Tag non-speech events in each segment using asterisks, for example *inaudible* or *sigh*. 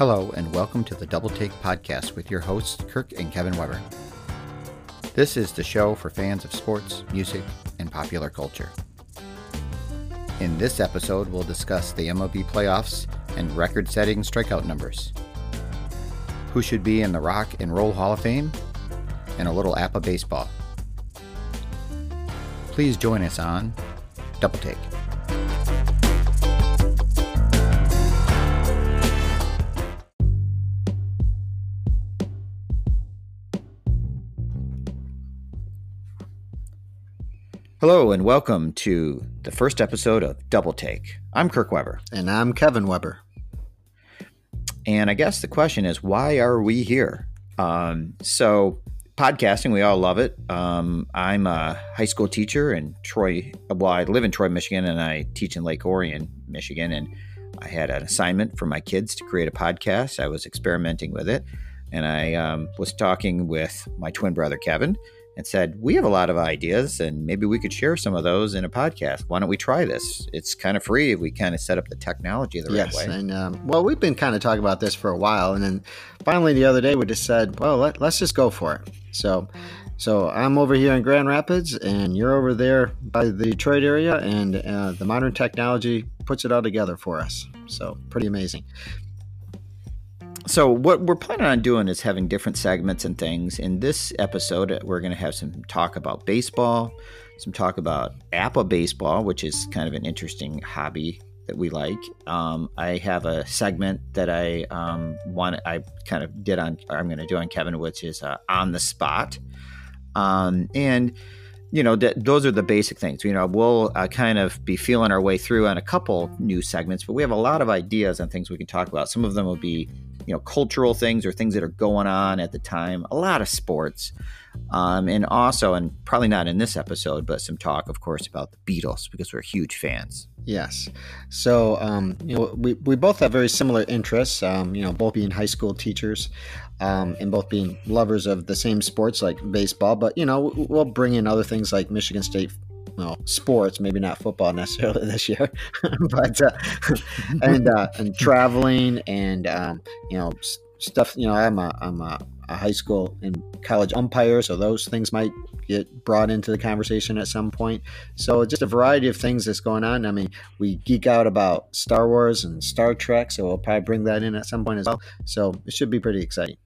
Hello, and welcome to the Double Take Podcast with your hosts, Kirk and Kevin Weber. This is the show for fans of sports, music, and popular culture. In this episode, we'll discuss the MLB playoffs and record setting strikeout numbers, who should be in the Rock and Roll Hall of Fame, and a little APBA baseball. Please join us on Double Take. Hello, and welcome to the first episode of Double Take. I'm Kirk Weber. And I'm Kevin Weber. And I guess the question is, why are we here? Um, so, podcasting, we all love it. Um, I'm a high school teacher in Troy. Well, I live in Troy, Michigan, and I teach in Lake Orion, Michigan. And I had an assignment for my kids to create a podcast. I was experimenting with it. And I um, was talking with my twin brother, Kevin and said, We have a lot of ideas and maybe we could share some of those in a podcast. Why don't we try this? It's kind of free if we kind of set up the technology the yes, right way. Yes. And um, well, we've been kind of talking about this for a while. And then finally the other day we just said, Well, let, let's just go for it. So, so I'm over here in Grand Rapids, and you're over there by the Detroit area, and uh, the modern technology puts it all together for us. So pretty amazing so what we're planning on doing is having different segments and things. In this episode, we're going to have some talk about baseball, some talk about APBA baseball, which is kind of an interesting hobby that we like. Um, I have a segment that I um, want. I kind of did on. I'm going to do on Kevin, which is uh, on the spot, um, and you know, th- those are the basic things. You know, we'll uh, kind of be feeling our way through on a couple new segments, but we have a lot of ideas on things we can talk about. Some of them will be you know cultural things or things that are going on at the time a lot of sports um, and also and probably not in this episode but some talk of course about the beatles because we're huge fans yes so um, you know we, we both have very similar interests um, you know both being high school teachers um, and both being lovers of the same sports like baseball but you know we'll bring in other things like michigan state well, sports, maybe not football *laughs* necessarily this year, *laughs* but uh, *laughs* and uh, and traveling and um, you know stuff. You know, I'm a I'm a, a, high school and college umpire, so those things might get brought into the conversation at some point. So just a variety of things that's going on. I mean, we geek out about Star Wars and Star Trek, so we'll probably bring that in at some point as well. So it should be pretty exciting.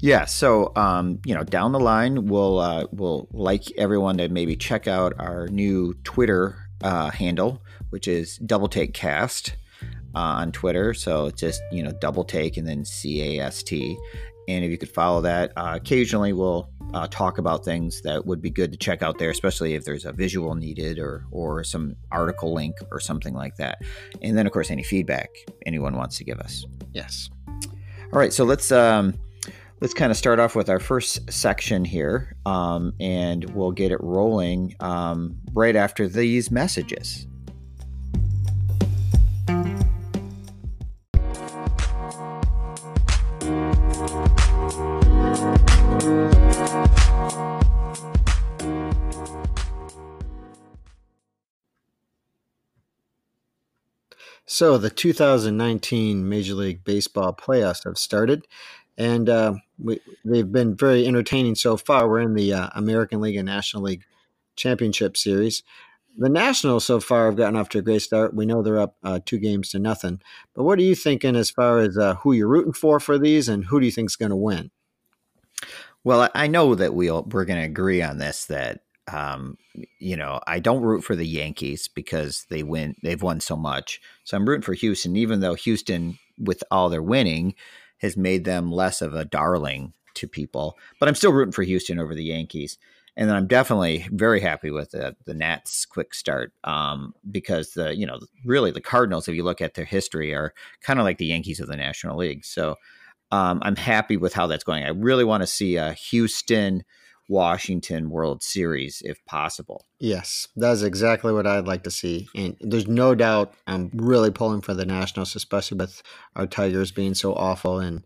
Yeah, so um, you know, down the line, we'll uh, we'll like everyone to maybe check out our new Twitter uh, handle, which is Double Take Cast uh, on Twitter. So it's just you know Double Take and then C A S T. And if you could follow that, uh, occasionally we'll uh, talk about things that would be good to check out there, especially if there's a visual needed or or some article link or something like that. And then of course any feedback anyone wants to give us. Yes. All right, so let's um, let's kind of start off with our first section here, um, and we'll get it rolling um, right after these messages. So the 2019 Major League Baseball playoffs have started, and uh, we, they've been very entertaining so far. We're in the uh, American League and National League Championship Series. The Nationals so far have gotten off to a great start. We know they're up uh, two games to nothing. But what are you thinking as far as uh, who you're rooting for for these, and who do you think is going to win? Well, I know that we'll we're going to agree on this that um, you know I don't root for the Yankees because they win they've won so much. So I'm rooting for Houston, even though Houston, with all their winning, has made them less of a darling to people. But I'm still rooting for Houston over the Yankees. And then I'm definitely very happy with the, the Nats quick start um, because the you know really the Cardinals, if you look at their history, are kind of like the Yankees of the National League. So um, I'm happy with how that's going. I really want to see a Houston Washington World Series if possible. Yes, that's exactly what I'd like to see. And there's no doubt I'm really pulling for the Nationals, especially with our Tigers being so awful and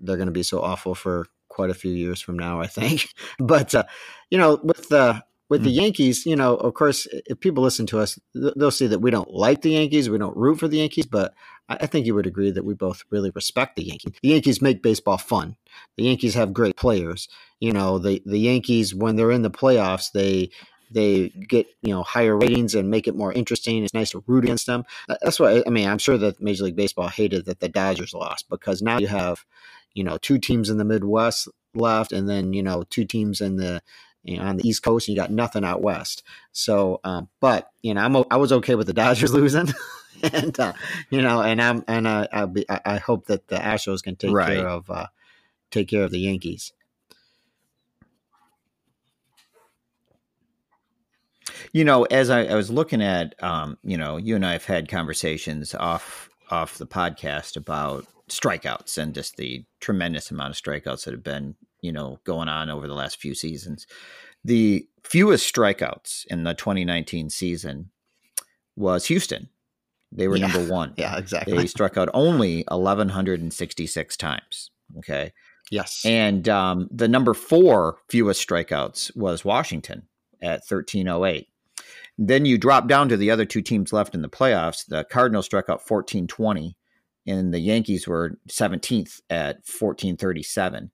they're going to be so awful for quite a few years from now, I think. *laughs* but uh, you know, with the with the mm. Yankees, you know, of course, if people listen to us, they'll see that we don't like the Yankees, we don't root for the Yankees, but I think you would agree that we both really respect the Yankees. The Yankees make baseball fun. The Yankees have great players. You know, the the Yankees when they're in the playoffs, they they get you know higher ratings and make it more interesting. It's nice to root against them. That's why I mean I'm sure that Major League Baseball hated that the Dodgers lost because now you have you know two teams in the Midwest left, and then you know two teams in the you know, on the East Coast, and you got nothing out west. So, um, but you know, I'm I was okay with the Dodgers *laughs* losing, *laughs* and uh, you know, and I'm and uh, I'll be, I, I hope that the Astros can take right. care of uh, take care of the Yankees. You know, as I, I was looking at, um, you know, you and I have had conversations off off the podcast about strikeouts and just the tremendous amount of strikeouts that have been, you know, going on over the last few seasons. The fewest strikeouts in the 2019 season was Houston. They were yeah. number one. Yeah, exactly. They struck out only 1,166 times. Okay. Yes. And um, the number four fewest strikeouts was Washington at 1308. Then you drop down to the other two teams left in the playoffs. The Cardinals struck out 1420, and the Yankees were 17th at 1437.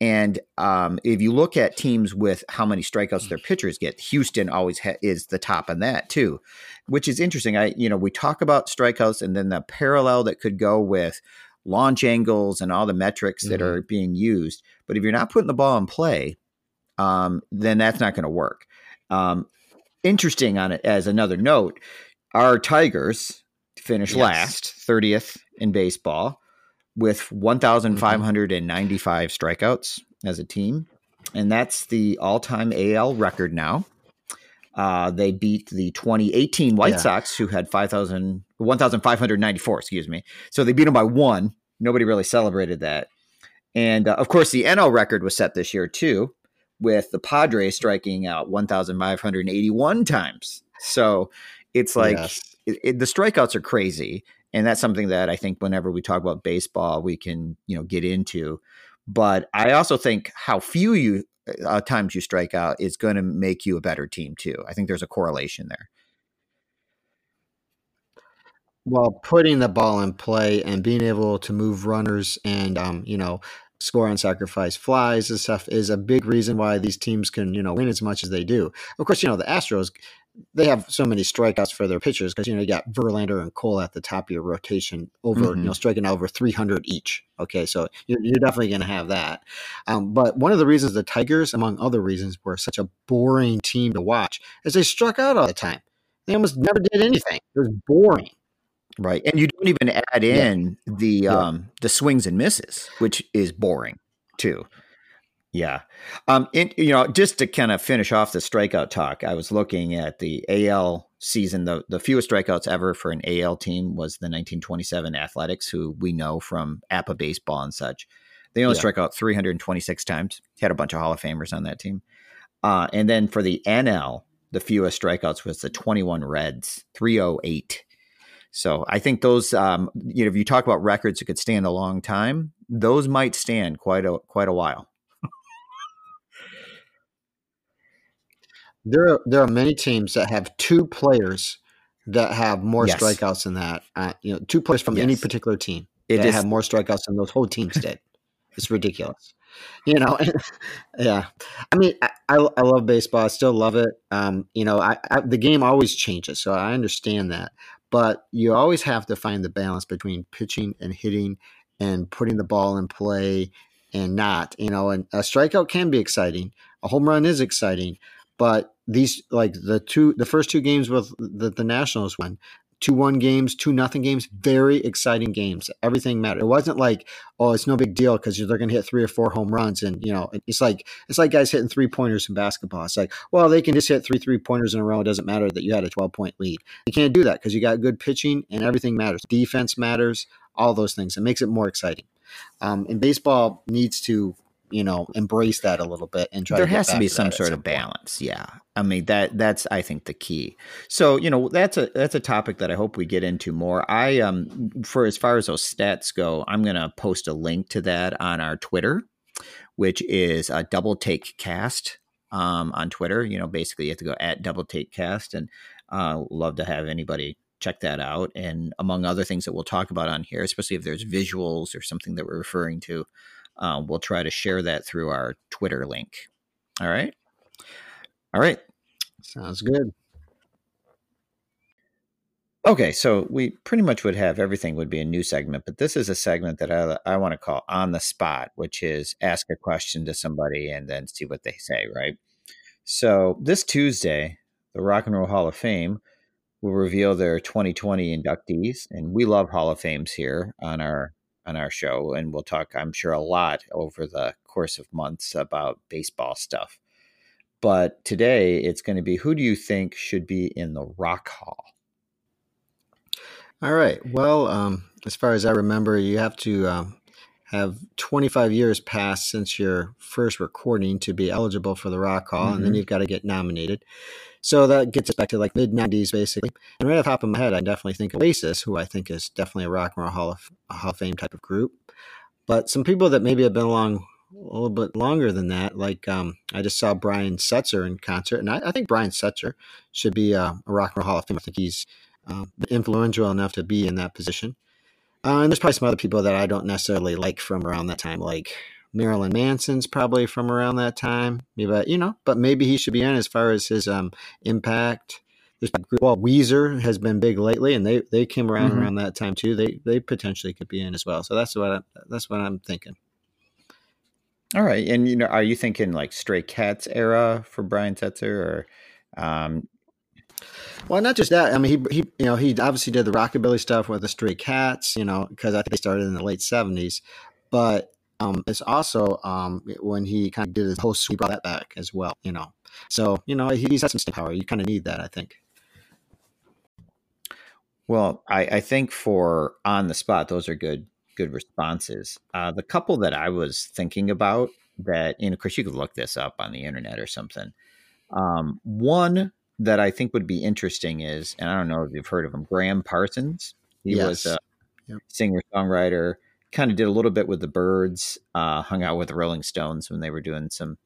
And um, if you look at teams with how many strikeouts their pitchers get, Houston always ha- is the top on that too, which is interesting. I, you know, we talk about strikeouts and then the parallel that could go with launch angles and all the metrics mm-hmm. that are being used. But if you're not putting the ball in play, um, then that's not going to work. Um, interesting on it as another note, our Tigers finished yes. last, 30th in baseball, with 1,595 mm-hmm. strikeouts as a team. And that's the all time AL record now. Uh, they beat the 2018 White yeah. Sox, who had 5,000, 1,594, excuse me. So they beat them by one. Nobody really celebrated that. And uh, of course, the NL record was set this year, too with the Padres striking out 1,581 times. So it's like yes. it, it, the strikeouts are crazy. And that's something that I think whenever we talk about baseball, we can, you know, get into. But I also think how few you uh, times you strike out is going to make you a better team too. I think there's a correlation there. Well, putting the ball in play and being able to move runners and, um, you know, score on sacrifice flies and stuff is a big reason why these teams can, you know, win as much as they do. Of course, you know, the Astros, they have so many strikeouts for their pitchers because, you know, you got Verlander and Cole at the top of your rotation over, mm-hmm. you know, striking out over 300 each. Okay. So you're, you're definitely going to have that. Um, but one of the reasons the Tigers, among other reasons, were such a boring team to watch is they struck out all the time. They almost never did anything. It was boring. Right. And you don't even add in yeah. the yeah. um the swings and misses, which is boring too. Yeah. Um and, you know, just to kind of finish off the strikeout talk, I was looking at the AL season the the fewest strikeouts ever for an AL team was the 1927 Athletics who we know from APBA baseball and such. They only yeah. struck out 326 times. Had a bunch of Hall of Famers on that team. Uh, and then for the NL, the fewest strikeouts was the 21 Reds, 308. So I think those, um, you know, if you talk about records that could stand a long time, those might stand quite a quite a while. there are there are many teams that have two players that have more yes. strikeouts than that. Uh, you know, two players from yes. any particular team it that is, have more strikeouts than those whole teams did. it's ridiculous. You know, *laughs* yeah. I mean, I, I, love baseball. I still love it. Um, you know, I, I, the game always changes, so I understand that but you always have to find the balance between pitching and hitting and putting the ball in play and not you know and a strikeout can be exciting a home run is exciting but these like the two the first two games with the, the nationals won two one games, two nothing games, very exciting games. Everything mattered. It wasn't like, oh, it's no big deal because they're going to hit three or four home runs, and you know, it's like it's like guys hitting three pointers in basketball. It's like, well, they can just hit three three pointers in a row. It doesn't matter that you had a twelve point lead. You can't do that because you got good pitching and everything matters. Defense matters. All those things. It makes it more exciting. Um, and baseball needs to you know embrace that a little bit and try there to has to be some sort of balance yeah. I mean that that's i think the key. So you know that's a that's a topic that i hope we get into more. I um for as far as those stats go i'm gonna post a link to that on our twitter which is a double take cast um on twitter. You know basically you have to go at double take cast and uh love to have anybody check that out. And among other things that we'll talk about on here, especially if there's visuals or something that we're referring to, uh, we'll try to share that through our Twitter link. All right. All right. Sounds good. Okay, so we pretty much would have everything would be a new segment, but this is a segment that I, I want to call on the spot, which is ask a question to somebody and then see what they say, right? So this Tuesday, the Rock and Roll Hall of Fame will reveal their 2020 inductees, and we love Hall of Fames here on our on our show, and we'll talk, I'm sure, a lot over the course of months about baseball stuff. But today, it's going to be who do you think should be in the Rock Hall? All right. Well, um, as far as I remember, you have to um, have 25 years passed since your first recording to be eligible for the Rock Hall, mm-hmm. and then mm-hmm. you've got to get nominated. So that gets us back to like mid 90s, basically. And right off the top of my head, I definitely think Oasis, who I think is definitely a rock and roll Hall of, Hall of Fame type of group. But some people that maybe have been along a little bit longer than that, like um, I just saw Brian Setzer in concert, and I, I think Brian Setzer should be uh, a rock and roll Hall of Fame. I think he's uh, influential enough to be in that position. Uh, and there's probably some other people that I don't necessarily like from around that time, like Marilyn Manson's probably from around that time. But you know, but maybe he should be in as far as his um, impact. There's well, Weezer has been big lately, and they they came around mm-hmm. around that time too. They they potentially could be in as well. So that's what I, that's what I'm thinking. All right, and you know, are you thinking like Stray Cats era for Brian Setzer, or um, well, not just that. I mean, he he you know he obviously did the rockabilly stuff with the Stray Cats, you know, because I think they started in the late seventies. But um, it's also um, when he kind of did his whole sweep, brought that back as well, you know. So you know he's had some staying power. You kind of need that, I think. Well, I, I think for on the spot, those are good good responses. Uh, the couple that I was thinking about that, know, of course, you could look this up on the internet or something. Um, one that I think would be interesting is, and I don't know if you've heard of him, Gram Parsons. He yes. was a yep. singer songwriter. Kind of did a little bit with the Byrds. Uh, hung out with the Rolling Stones when they were doing some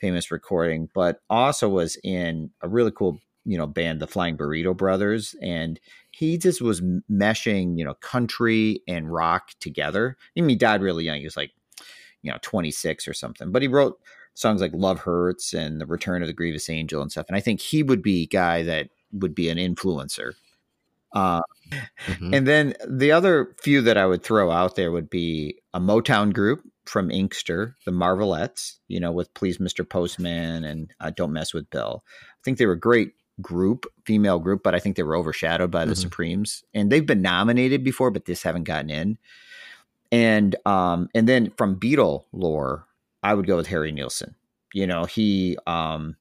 famous recording, but also was in a really cool, you know, band, the Flying Burrito Brothers, and he just was meshing, you know, country and rock together. I mean, he died really young. He was like, you know, 26 or something, but he wrote songs like Love Hurts and The Return of the Grievous Angel and stuff. And I think he would be a guy that would be an influencer. Uh, mm-hmm. And then the other few that I would throw out there would be a Motown group from Inkster, the Marvelettes, you know, with Please Mr. Postman and uh, Don't Mess with Bill. I think they were a great group, female group, but I think they were overshadowed by the mm-hmm. Supremes. And they've been nominated before, but this haven't gotten in. And um, and then from Beatle lore, I would go with Harry Nilsson. You know, he um,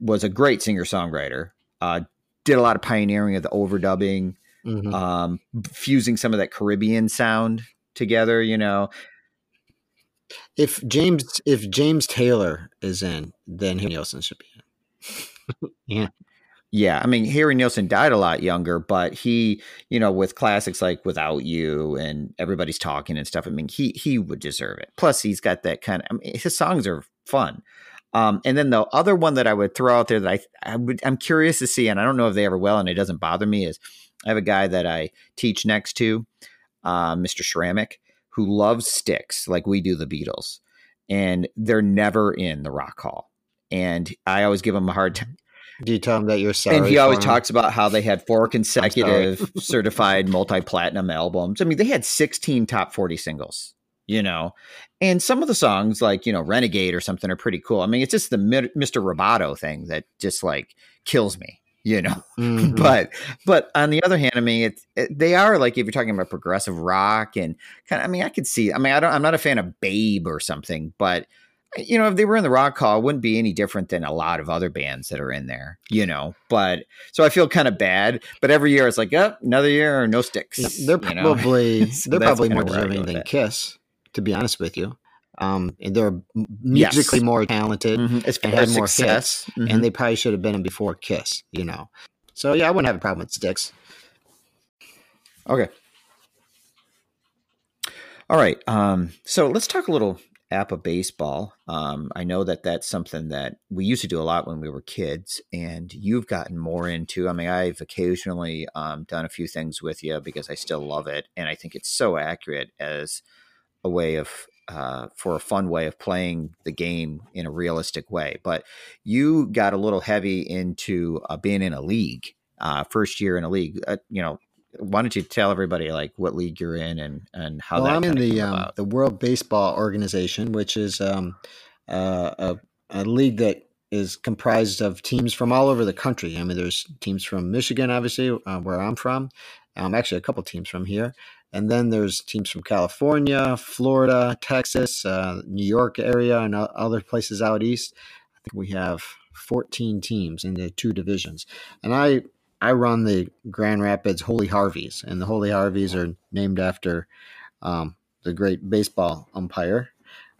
was a great singer songwriter. Uh, did a lot of pioneering of the overdubbing, mm-hmm. um, fusing some of that Caribbean sound together. You know, if James if James Taylor is in, then Harry Nilsson should be in. *laughs* yeah. Yeah, I mean Harry Nilsson died a lot younger, but he, you know, with classics like "Without You" and "Everybody's Talking" and stuff. I mean, he he would deserve it. Plus, he's got that kind of. I mean, his songs are fun. Um, and then the other one that I would throw out there that I, I would I'm curious to see, and I don't know if they ever will, and it doesn't bother me, is I have a guy that I teach next to, uh, Mr. Ceramic, who loves Styx like we do the Beatles, and they're never in the Rock Hall. And I always give him a hard time do you tell him that you're sorry? And he always talks about how they had four consecutive certified multi platinum albums. I mean, they had 16 top 40 singles, you know, and some of the songs, like, you know, Renegade or something, are pretty cool. I mean, it's just the Mr. Roboto thing that just like kills me, you know. *laughs* Mm-hmm. but, but on the other hand, I mean, it, it, they are like if you're talking about progressive rock and kind of, I mean, I could see, I mean, I don't, I'm not a fan of Babe or something, but you know, if they were in the rock hall, it wouldn't be any different than a lot of other bands that are in there, you know. But so I feel kind of bad. But every year it's like, oh, another year or no Styx. They're probably *laughs* so they're probably more deserving than Kiss, to be honest with you. Um, and they're musically yes. more talented mm-hmm. and had more success, hits, mm-hmm. and they probably should have been in before Kiss, you know. So yeah, I wouldn't have a problem with Styx. Okay. All right. Um, so let's talk a little APBA baseball. Um, I know that that's something that we used to do a lot when we were kids, and you've gotten more into. I mean, I've occasionally um, done a few things with you because I still love it, and I think it's so accurate as a way of uh, for a fun way of playing the game in a realistic way. But you got a little heavy into uh, being in a league, uh, first year in a league. Uh, you know, why don't you tell everybody like what league you're in and and how well, that I'm in the um, the World Baseball Organization, which is um, uh, a, a league that is comprised of teams from all over the country. I mean, there's teams from Michigan, obviously, uh, where I'm from. Um, actually, a couple teams from here, and then there's teams from California, Florida, Texas, uh, New York area, and other places out east. I think we have 14 teams in the two divisions, and I I run the Grand Rapids Holy Harveys, and the Holy Harveys are named after um, the great baseball umpire.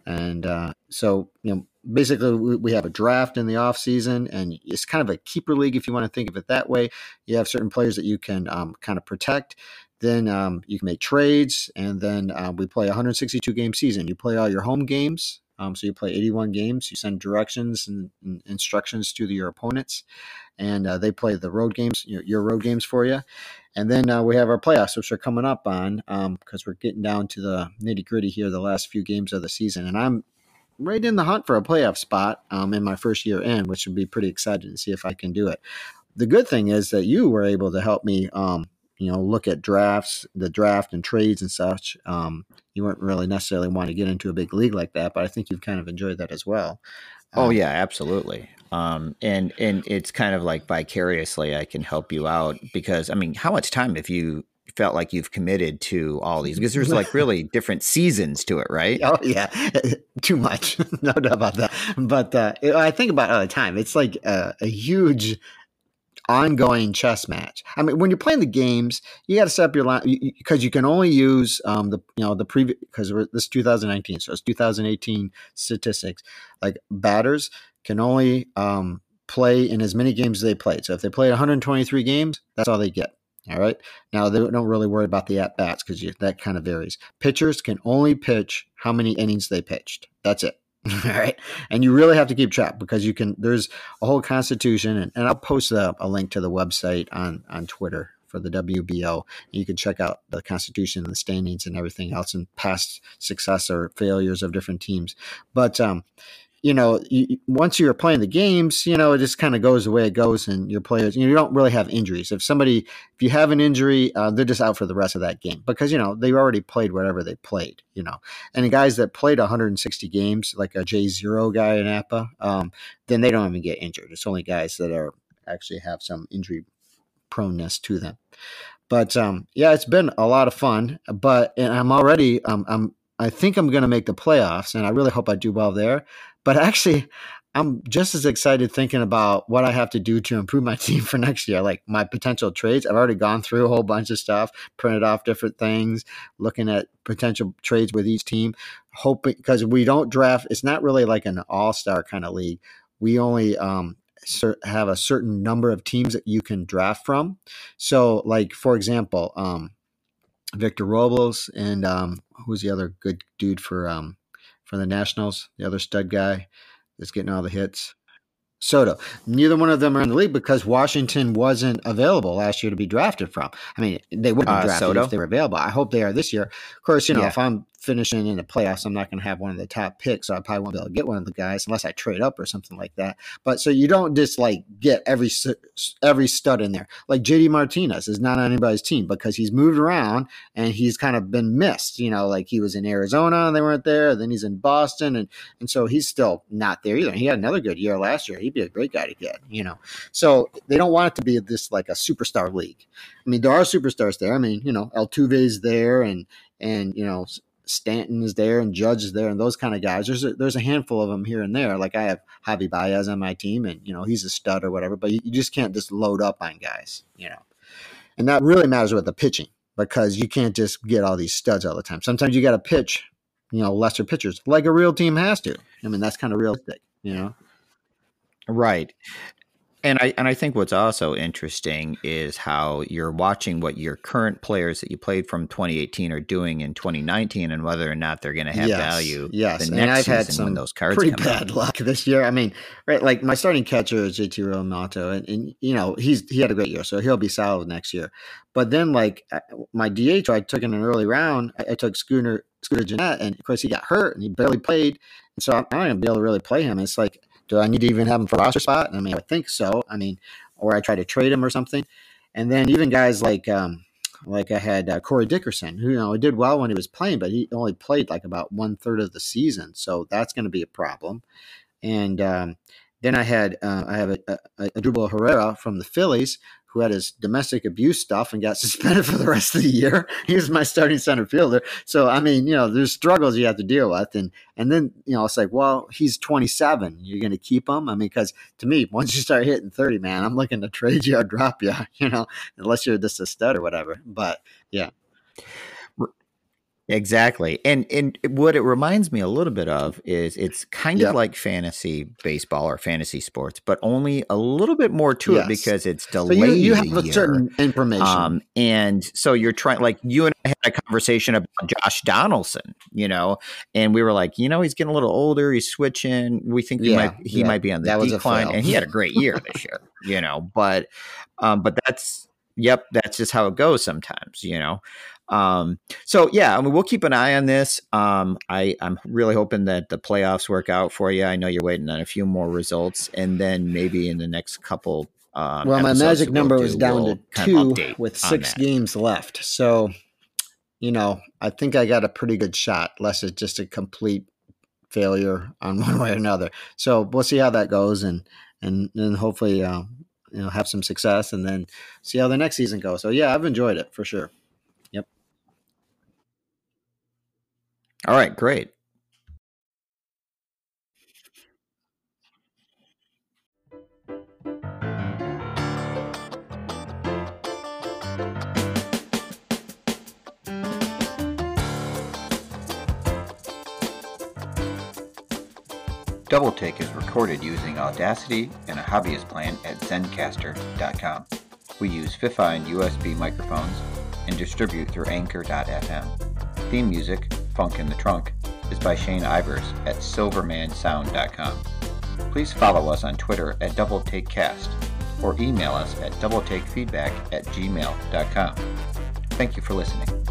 And uh, so, you know, basically we have a draft in the off season, and it's kind of a keeper league if you want to think of it that way. You have certain players that you can um, kind of protect. Then um, you can make trades, and then uh, we play a 162 game season. You play all your home games, um, so you play 81 games. You send directions and, and instructions to the, your opponents, and uh, they play the road games, your road games for you. And then uh, we have our playoffs, which are coming up on because um, we're getting down to the nitty gritty here, the last few games of the season. And I'm right in the hunt for a playoff spot um, in my first year in, which would be pretty exciting to see if I can do it. The good thing is that you were able to help me um, you know, look at drafts, the draft and trades and such. Um, you weren't really necessarily want to get into a big league like that, but I think you've kind of enjoyed that as well. Oh, um, oh yeah, absolutely. Um, and and it's kind of like vicariously I can help you out because I mean, how much time have you felt like you've committed to all these? Because there's like really *laughs* different seasons to it, right? Oh yeah, *laughs* too much, *laughs* no doubt about that. But uh, I think about it all the time. It's like a, a huge ongoing chess match. I mean, when you're playing the games, you got to set up your line because you, you, can only use um, the you know the previous because this 2019, so it's 2018 statistics. Like batters can only um, play in as many games as they played. So if they played 123 games, that's all they get. All right. Now they don't really worry about the at bats because that kind of varies. Pitchers can only pitch how many innings they pitched. That's it. *laughs* All right. And you really have to keep track because you can, there's a whole constitution, and, and I'll post a, a link to the website on, on Twitter for the WBO. You can check out the Constitution and the standings and everything else and past success or failures of different teams. But um, you know, you, once you're playing the games, you know, it just kind of goes the way it goes, and your players, you, know, you don't really have injuries. If somebody, if you have an injury, uh, they're just out for the rest of that game because you know they already played whatever they played, you know. And the guys that played 160 games, like a J zero guy in APBA, um, then they don't even get injured. It's only guys that are actually have some injury proneness to them. But um, yeah, it's been a lot of fun. But and I'm already um, I'm I think I'm going to make the playoffs, and I really hope I do well there. But actually, I'm just as excited thinking about what I have to do to improve my *laughs* team for next year, like my potential trades. I've already gone through a whole bunch of stuff, printed off different things, looking at potential trades with each team, hoping because we don't draft. It's not really like an all star kind of league. We only um, have a certain number of teams that you can draft from. So, like for example, um, Victor Robles and um, who's the other good dude for um, for the Nationals, the other stud guy that's getting all the hits. Soto. Neither one of them are in the league because Washington wasn't available last year to be drafted from. I mean, they wouldn't have uh, drafted if they were available. I hope they are this year. Of course, you know, yeah. if I'm finishing in the playoffs, I'm not going to have one of the top picks, so I probably won't be able to get one of the guys unless I trade up or something like that. But so you don't just like get every every stud in there. Like JD Martinez is not on anybody's team because he's moved around and he's kind of been missed. You know, like he was in Arizona and they weren't there. Then he's in Boston and and so he's still not there either. He had another good year last year. He'd be a great guy to get. You know, so they don't want it to be this like a superstar league. I mean, there are superstars there. I mean, you know, Altuve's there and and you know Stanton is there and Judge is there and those kind of guys. There's a, there's a handful of them here and there. Like I have Javi Baez on my team and you know he's a stud or whatever. But you, you just can't just load up on guys, you know. And that really matters with the pitching because you can't just get all these studs all the time. Sometimes you got to pitch, you know, lesser pitchers like a real team has to. I mean that's kind of realistic, you know. Right. And I and I think what's also interesting is how you're watching what your current players that you played from 2018 are doing in 2019, and whether or not they're going to have yes, value. Yes, the and I've had some those cards pretty bad out. *laughs* luck this year. I mean, right, like my starting catcher is JT Realmuto, and, and you know he's he had a great year, so he'll be solid next year. But then, like my DH, I took in an early round. I, I took Scooter Scooter Gennett, and of course he got hurt and he barely played, and so I'm not going to be able to really play him. It's like, do I need to even have him for roster spot? I mean, I think so. I mean, or I try to trade him or something. And then even guys like um, like I had uh, Corey Dickerson, who you know did well when he was playing, but he only played like about one third of the season, so that's going to be a problem. And um, then I had uh, I have a, a, a Odubel Herrera from the Phillies who had his domestic abuse stuff and got *laughs* suspended for the rest of the year. He was my starting center fielder. So I mean, you know, there's struggles you have to deal with, and and then you know it's like, well, he's 27. You're going to keep him? I mean, because to me, once you start hitting 30, man, I'm looking to trade you or *laughs* drop you. You know, unless you're just a stud or whatever. But yeah. Exactly. And and what it reminds me a little bit of is it's kind Yep. of like fantasy baseball or fantasy sports, but only a little bit more to Yes. it because it's So delayed. you, you have a certain information. Um, and so you're trying, like you and I had a conversation about Josh Donaldson, you know, and we were like, you know, he's getting a little older, he's switching. We think he Yeah, might he yeah, might be on the that decline, and he had a great year this year, you know. But, um, but that's yep, that's just how it goes sometimes, you know. Um, so yeah, I mean, we'll keep an eye on this. Um, I I'm really hoping that the playoffs work out for you. I know you're waiting on a few more results, and then maybe in the next couple. Um, well, my magic that we'll number was do, down we'll to kind of two with six games left. So, you know, I think I got a pretty good shot, unless it's just a complete failure on *laughs* one way or another. So we'll see how that goes, and and then hopefully, uh, you know, have some success, and then see how the next season goes. So yeah, I've enjoyed it for sure. All right, great. Double Take is recorded using Audacity and a hobbyist plan at Zencastr.com. We use Fifine USB microphones and distribute through Anchor.fm. Theme music, Funk in the Trunk, is by Shane Ivers at SilvermanSound.com. Please follow us on Twitter at DoubleTakeCast or email us at doubletakefeedback at gmail.com. Thank you for listening.